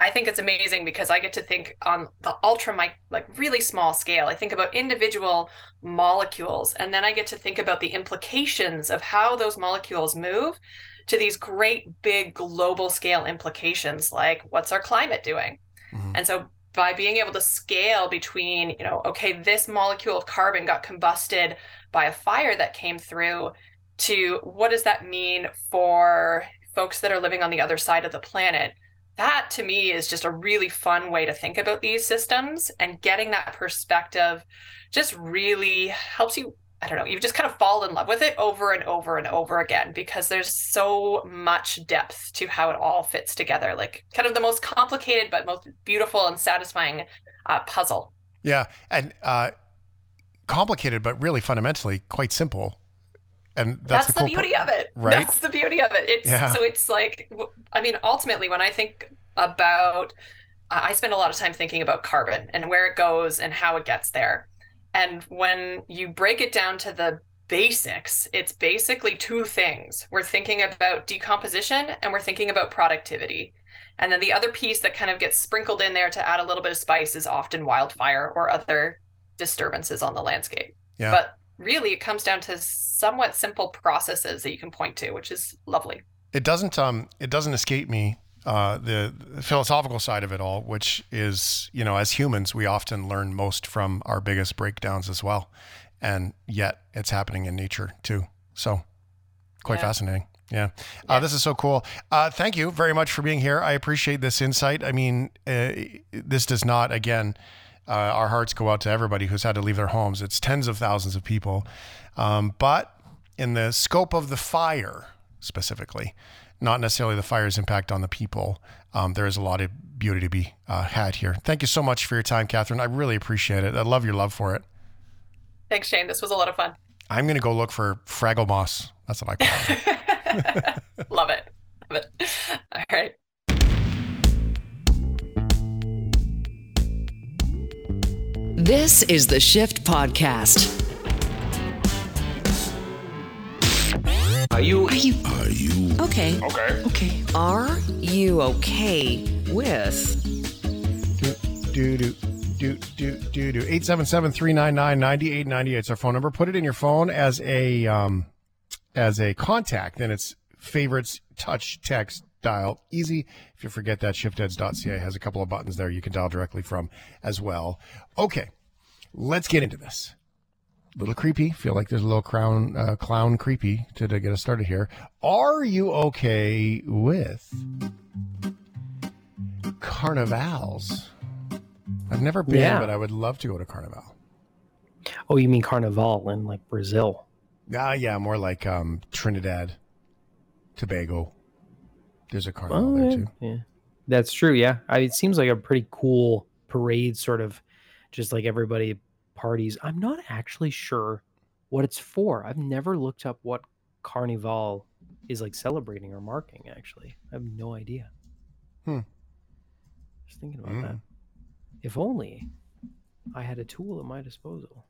i think it's amazing because i get to think on the ultra mic like really small scale i think about individual molecules and then i get to think about the implications of how those molecules move to these great big global scale implications like what's our climate doing Mhm. and so by being able to scale between, you know, okay, this molecule of carbon got combusted by a fire that came through to what does that mean for folks that are living on the other side of the planet? That to me is just a really fun way to think about these systems and getting that perspective just really helps you I don't know, you just kind of fall in love with it over and over and over again because there's so much depth to how it all fits together. Like, kind of the most complicated but most beautiful and satisfying uh, puzzle. Yeah, and uh, complicated, but really fundamentally quite simple and that's, that's, the, the, cool beauty of it right? that's the beauty of it it's Yeah. so it's like I mean ultimately when i think about I spend a lot of time thinking about carbon and where it goes and how it gets there and when you break it down to the basics it's basically two things. We're thinking about decomposition and we're thinking about productivity. And then the other piece that kind of gets sprinkled in there to add a little bit of spice is often wildfire or other disturbances on the landscape. Yeah. but really it comes down to somewhat simple processes that you can point to which is lovely. It doesn't um it doesn't escape me uh the, the philosophical side of it all which is you know as humans we often learn most from our biggest breakdowns as well and yet it's happening in nature too so quite Yeah. fascinating yeah. Uh, this is so cool. Uh, thank you very much for being here. I appreciate this insight. I mean, uh, this does not, again, uh, our hearts go out to everybody who's had to leave their homes. It's tens of thousands of people. Um, but in the scope of the fire specifically, not necessarily the fire's impact on the people, um, there is a lot of beauty to be uh, had here. Thank you so much for your time, Catherine. I really appreciate it. I love your love for it. thanks shane this was a lot of fun I'm going to go look for Fraggle Moss. That's what I call it. [laughs] love it love it all right This is the Shift Podcast. Are you Are you Are you? okay? okay. Okay. Are you okay with do do do do do do 877-399-9898 it's our phone number put it in your phone as a um as a contact and it's favorites touch text dial easy if you forget that shifteds.ca has a couple of buttons there you can dial directly from as well okay let's get into this little creepy feel like there's a little clown uh, clown creepy to, to get us started here are you okay with carnivals I've never been, Yeah. but I would love to go to Carnival. Oh, you mean Carnival in like Brazil? Ah, yeah, more like um, Trinidad, Tobago. There's a carnival Oh, there yeah, too. yeah. That's true. Yeah. I, it seems like a pretty cool parade, sort of just like everybody parties. I'm not actually sure what it's for. I've never looked up what Carnival is like celebrating or marking, actually. I have no idea. Hmm. Just thinking about that. Mm. If only I had a tool at my disposal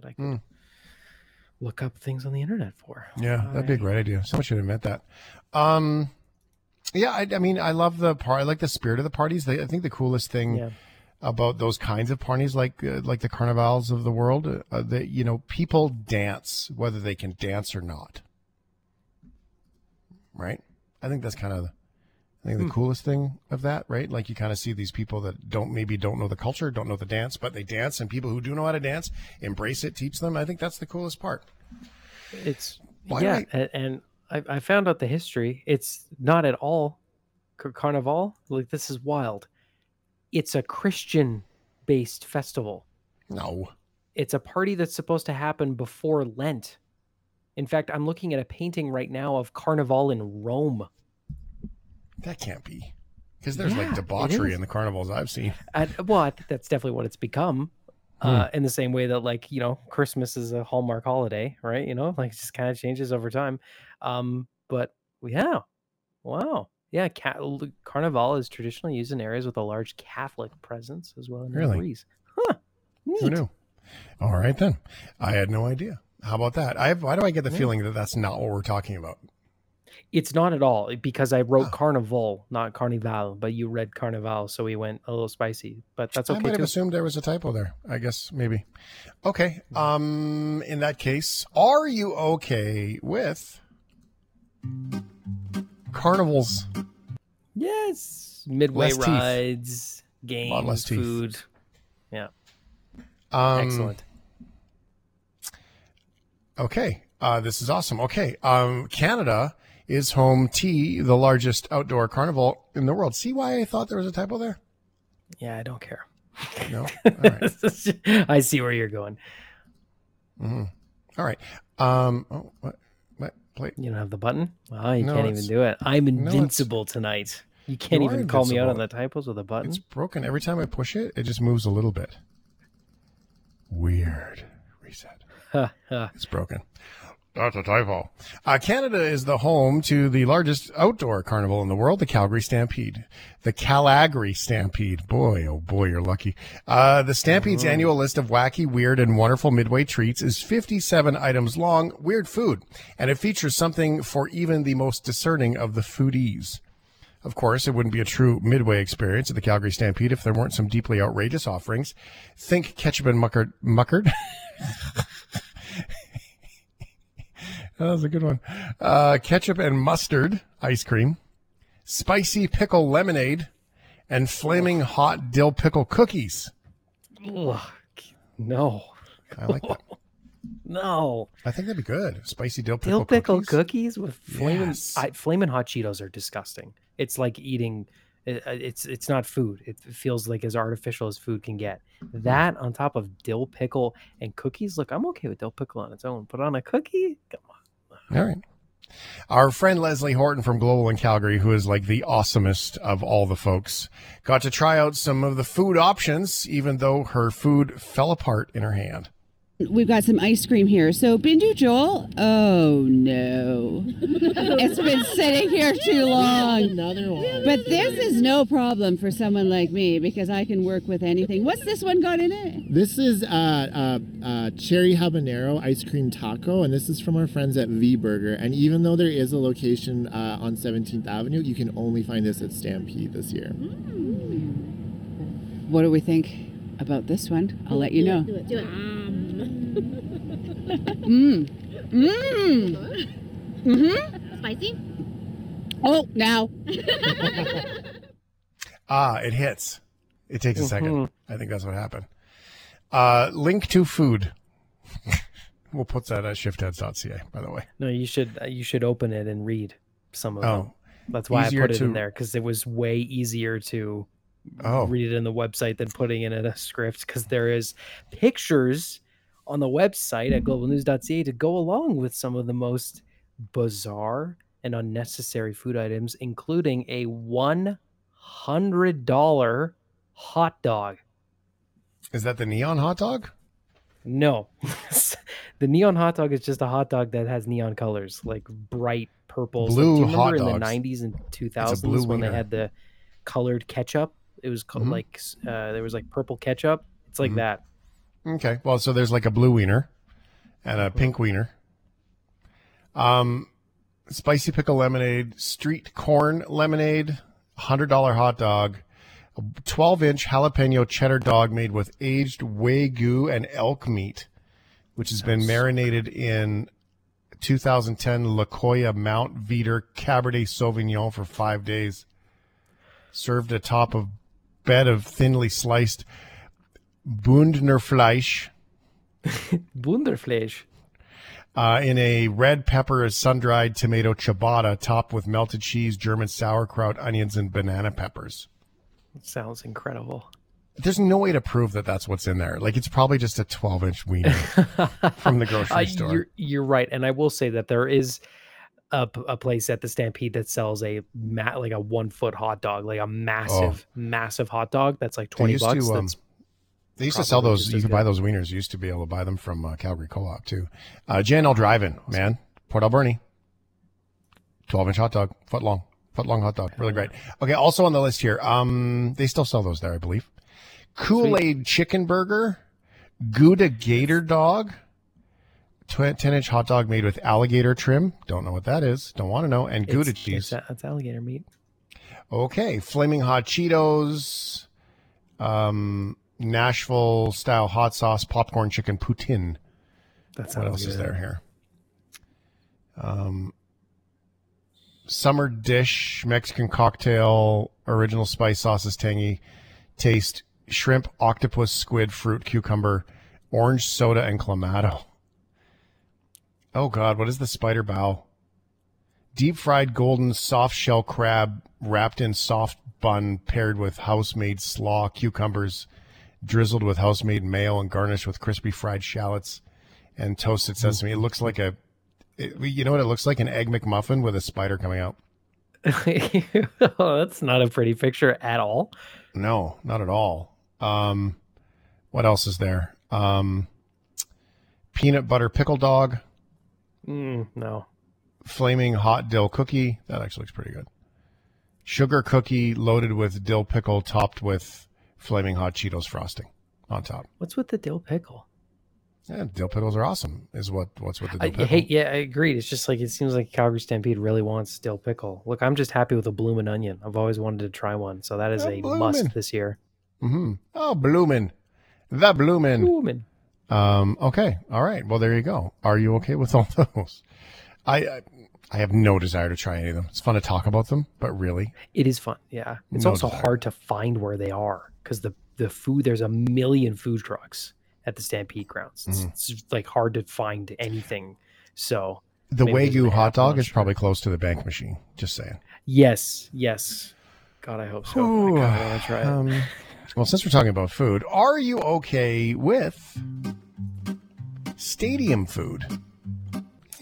that I could Hmm. look up things on the internet for. Yeah, that'd be a great idea. Someone should invent that. Um, yeah, I, I mean, I love the part. I like the spirit of the parties. They, I think the coolest thing Yeah. About those kinds of parties, like uh, like the carnivals of the world, uh, that you know, people dance whether they can dance or not. Right. I think that's kind of, I think the coolest thing of that, right? Like you kind of see these people that don't maybe don't know the culture, don't know the dance, but they dance, and people who do know how to dance embrace it, teach them. I think that's the coolest part. It's Why yeah, I- and I, I found out the history. It's not at all carnival. Like this is wild. It's a Christian-based festival. No. It's a party that's supposed to happen before Lent. In fact, I'm looking at a painting right now of Carnival in Rome. That can't be. Because there's Yeah, like debauchery in the carnivals I've seen. I, well, I think that's definitely what it's become. Hmm. Uh, in the same way that, like, you know, Christmas is a Hallmark holiday, right? You know, [laughs] like it just kind of changes over time. Um, but yeah, wow. Yeah, ca- Carnival is traditionally used in areas with a large Catholic presence as well in Really? Greece. Huh. Who knew? All right then. I had no idea. How about that? I have, why do I get the Yeah. feeling that that's not what we're talking about? It's not at all because I wrote. Carnival, not Carnival, but you read Carnival, so we went a little spicy. But that's okay. I might have too. assumed there was a typo there. I guess maybe. Okay. Um. In that case, are you okay with carnivals? Yes, midway Less teeth. rides, games, less teeth. food. Um, Excellent. Okay. Uh, this is awesome. Okay. Um, Canada is home to the largest outdoor carnival in the world. See why I thought there was a typo there? Yeah, I don't care. No. [laughs] All right. I see where you're going. hmm All right. Um. Oh, what? Play. You don't have the button? Wow, you No, can't even do it. I'm invincible tonight. You can't You even call me out on the typos with a button. It's broken. Every time I push it, it just moves a little bit. Weird. Reset. [laughs] It's broken. That's a typo. Uh, Canada is the home to the largest outdoor carnival in the world, the Calgary Stampede. The Calgary Stampede. Boy, oh boy, you're lucky. Uh, the Stampede's annual list of wacky, weird, and wonderful midway treats is 57 items long, weird food, and it features something for even the most discerning of the foodies. Of course, it wouldn't be a true midway experience at the Calgary Stampede if there weren't some deeply outrageous offerings. Think ketchup and muckard. muckard? [laughs] that was a good one. Uh, ketchup and mustard ice cream, spicy pickle lemonade, and flaming hot dill pickle cookies. Ugh, no, I like that. [laughs] no. I think that'd be good. Spicy dill pickle Dill pickle cookies. cookies, with flaming, Yes. I, flaming hot Cheetos are disgusting. It's like eating. it- It's it's not food. It feels like as artificial as food can get. Hmm. That on top of dill pickle and cookies. Look, I'm okay with dill pickle on its own, but on a cookie, come. All right. Our friend Leslie Horton from Global in Calgary, who is like the awesomest of all the folks, got to try out some of the food options, even though her food fell apart in her hand. We've got some ice cream here. So, Bindu Joel. Oh no. [laughs] it's been sitting here too long. Another one. But this is no problem for someone like me because I can work with anything. What's this one got in it? This is uh, uh, uh, cherry habanero ice cream taco, and this is from our friends at V Burger. And even though there is a location uh, on 17th Avenue, you can only find this at Stampede this year. What do we think about this one? I'll let you know. Do it, do it. Mmm. Mmm. Mm-hmm. Spicy? Oh, now. [laughs] Ah, it hits. It takes a second. Mhm. I think that's what happened. Uh, link to food. [laughs] we'll put that at shiftheads.ca, by the way. No, you should uh, you should open it and read some of them. Oh, That's why I easier put it to- in there because it was way easier to oh, read it in the website than putting it in a script because there is pictures on the website at globalnews.ca to go along with some of the most bizarre and unnecessary food items, including a one hundred dollar hot dog. is that the neon hot dog? No, [laughs] the neon hot dog is just a hot dog that has neon colors, like bright purples. Like, Blue do you remember in the '90s and blue 2000s when they had the colored ketchup? It was called Mhm. like uh, there was like purple ketchup. It's like Mhm. that. Okay. Well, so there's like a blue wiener and a pink wiener. Um, spicy pickle lemonade, street corn lemonade, hundred dollar hot dog, a twelve inch jalapeno cheddar dog made with aged wagyu and elk meat, which has been marinated in 2010 Lokoya Mount Veeder Cabernet Sauvignon for five days. Served atop a bed of thinly sliced Bundnerfleisch [laughs] Wunderfleisch. uh, in a red pepper sun dried tomato ciabatta topped with melted cheese, German sauerkraut, onions, and banana peppers. Sounds incredible. There's no way to prove that that's what's in there. Like it's probably just a 12 inch wiener [laughs] from the grocery Uh, store. You're, you're right, and I will say that there is a place at the Stampede that sells a mat like a one foot hot dog, like a massive, massive hot dog that's like twenty bucks. to, um, that's They used to sell those. You could buy those wieners. You used to be able to buy them from uh, Calgary Co-op too. Uh, JNL Drive-In, man, Port Alberni, twelve inch hot dog, foot long, foot long hot dog, really great. Okay, also on the list here, um, they still sell those there, I believe. Kool Aid Chicken Burger, Gouda Gator Dog, ten inch hot dog made with alligator trim. Don't know what that is. Don't want to know. And Gouda it's, cheese. It's, it's alligator meat. Okay, flaming hot Cheetos, um, Nashville style hot sauce, popcorn chicken poutine. That What else is there here? Um, summer dish, Mexican cocktail, original spice sauces, tangy taste, shrimp, octopus, squid, fruit, cucumber, orange soda, and clamato. Oh God, what is the spider bao? Deep fried golden soft shell crab wrapped in soft bun paired with house made slaw, cucumbers, drizzled with house made mayo and garnished with crispy fried shallots and toasted sesame. It looks like a, it, you know what it looks like? An egg McMuffin with a spider coming out. [laughs] oh, that's not a pretty picture at all. No, not at all. Um, what else is there? Um, peanut butter pickle dog, Mm, no. Flaming hot dill cookie. That actually looks pretty good. Sugar cookie loaded with dill pickle, topped with flaming hot Cheetos frosting on top. What's with the dill pickle? Yeah, dill pickles are awesome. Is what what's with the dill I pickle? hate. Yeah, I agreed. It's just like it seems like Calgary Stampede really wants dill pickle. Look, I'm just happy with a bloomin' onion. I've always wanted to try one, so that is Oh, a must this year. Mm-hmm. Oh, bloomin', the bloomin'. Bloomin'. Um. Okay. All right. Well, there you go. Are you okay with all [laughs] those? I I, I have no desire to try any of them. It's fun to talk about them, but really, It is fun. Yeah, it's No also desire. hard to find where they are because the the food there's a million food trucks at the Stampede grounds. It's, Mm-hmm. it's like hard to find anything. So the Wagyu hot dog is sure. probably close to the bank machine. Just saying. yes, yes. God, I hope so. Ooh, I want to try it. um, well, since we're talking about food, are you okay with stadium food?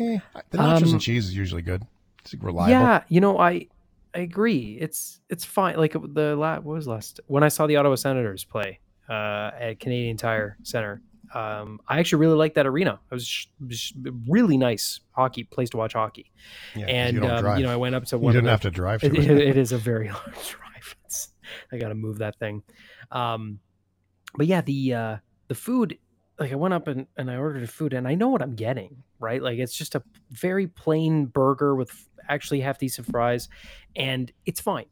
Eh, the nachos Um, and cheese is usually good. It's reliable. Yeah, you know, I I agree. It's it's fine. Like the what was last when I saw the Ottawa Senators play uh, at Canadian Tire Center. Um, I actually really liked that arena. It was sh- sh- really nice hockey place to watch hockey. Yeah, and you um, you know, I went up to one. you didn't have to drive to it, it. it- is a very [laughs] long drive. It's, I got to move that thing. Um, but yeah, the uh, the food. Like I went up and, and I ordered food and I know what I'm getting, right? Like it's just a very plain burger with actually half decent fries, and it's fine,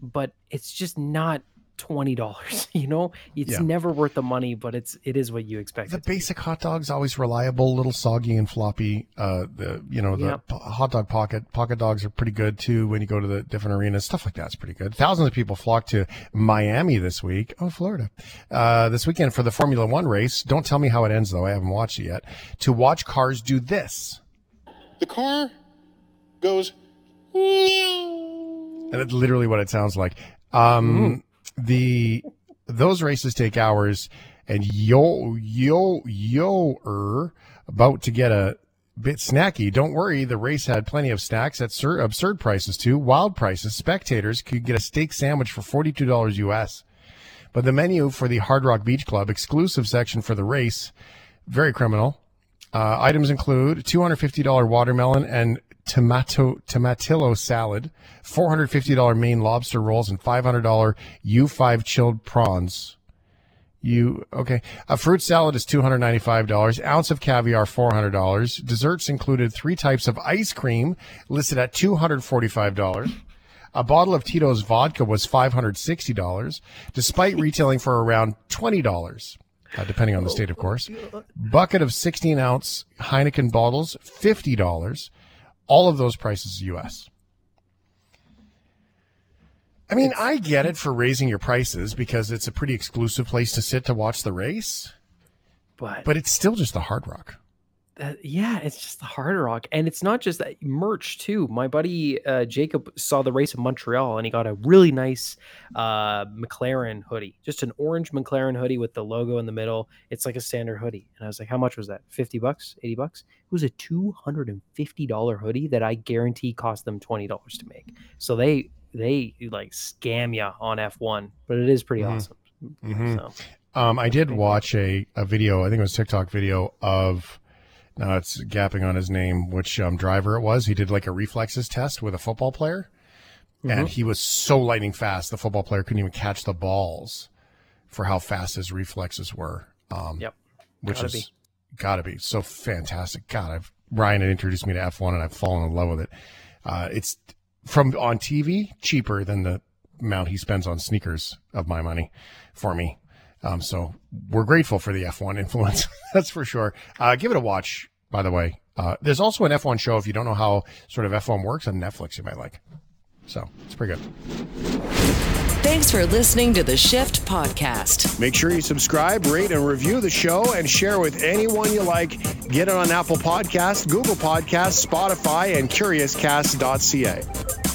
but it's just not twenty dollars. [laughs] You know, it's Yeah. never worth the money, but it's it is what you expect. the it to be. basic hot dog's always reliable, a little soggy and floppy. Uh, the you know the Yep. po- hot dog pocket pocket dogs are pretty good too. When you go to the different arenas, stuff like that's pretty good. Thousands of people flock to Miami this week. Oh, Florida, uh, this weekend for the Formula One race. Don't tell me how it ends though. I haven't watched it yet. To watch cars do this, The car goes. and it's literally what it sounds like. Um, the those races take hours, and yo yo yo er about to get a bit snacky. Don't worry, the race had plenty of snacks at sur- absurd prices too, wild prices. Spectators could get a steak sandwich for forty two dollars US. But the menu for the Hard Rock Beach Club exclusive section for the race, very criminal. Uh, items include $250 watermelon and tomato tomatillo salad, $450 Maine lobster rolls, and $500 U5 chilled prawns. You okay? A fruit salad is two hundred ninety-five dollars. Ounce of caviar, four hundred dollars. Desserts included three types of ice cream, listed at two hundred forty-five dollars. A bottle of Tito's vodka was five hundred sixty dollars, despite [laughs] retailing for around twenty dollars, uh, depending on the state, of course. Bucket of sixteen ounce Heineken bottles, fifty dollars. All of those prices U.S. I mean, I get it for raising your prices because it's a pretty exclusive place to sit to watch the race, but but it's still just the Hard Rock. That, yeah, it's just the hard rock, and it's not just that merch too. My buddy uh, Jacob saw the race in Montreal, and he got a really nice uh, McLaren hoodie, just an orange McLaren hoodie with the logo in the middle. It's like a standard hoodie, and I was like, "How much was that? Fifty bucks? Eighty bucks?" It was a two hundred and fifty dollar hoodie that I guarantee cost them twenty dollars to make. So they they like scam you on F one, but it is pretty Mhm. awesome. Mhm. So Um, I did watch a, a video, I think it was TikTok video of, now it's gapping on his name, which um, driver it was. He did like a reflexes test with a football player, and he was so lightning fast, the football player couldn't even catch the balls for how fast his reflexes were. Um, Yep. Which Gotta is be. gotta be so fantastic. God, I've, Ryan had introduced me to F1 and I've fallen in love with it. Uh, it's from on TV cheaper than the amount he spends on sneakers of my money for me. Um, so we're grateful for the F1 influence. [laughs] That's for sure. Uh, give it a watch, by the way. Uh, there's also an F1 show if you don't know how sort of F1 works on Netflix you might like. So it's pretty good. Thanks for listening to the Shift Podcast. Make sure you subscribe, rate, and review the show and share with anyone you like. Get it on Apple Podcasts, Google Podcasts, Spotify, and CuriousCast.ca.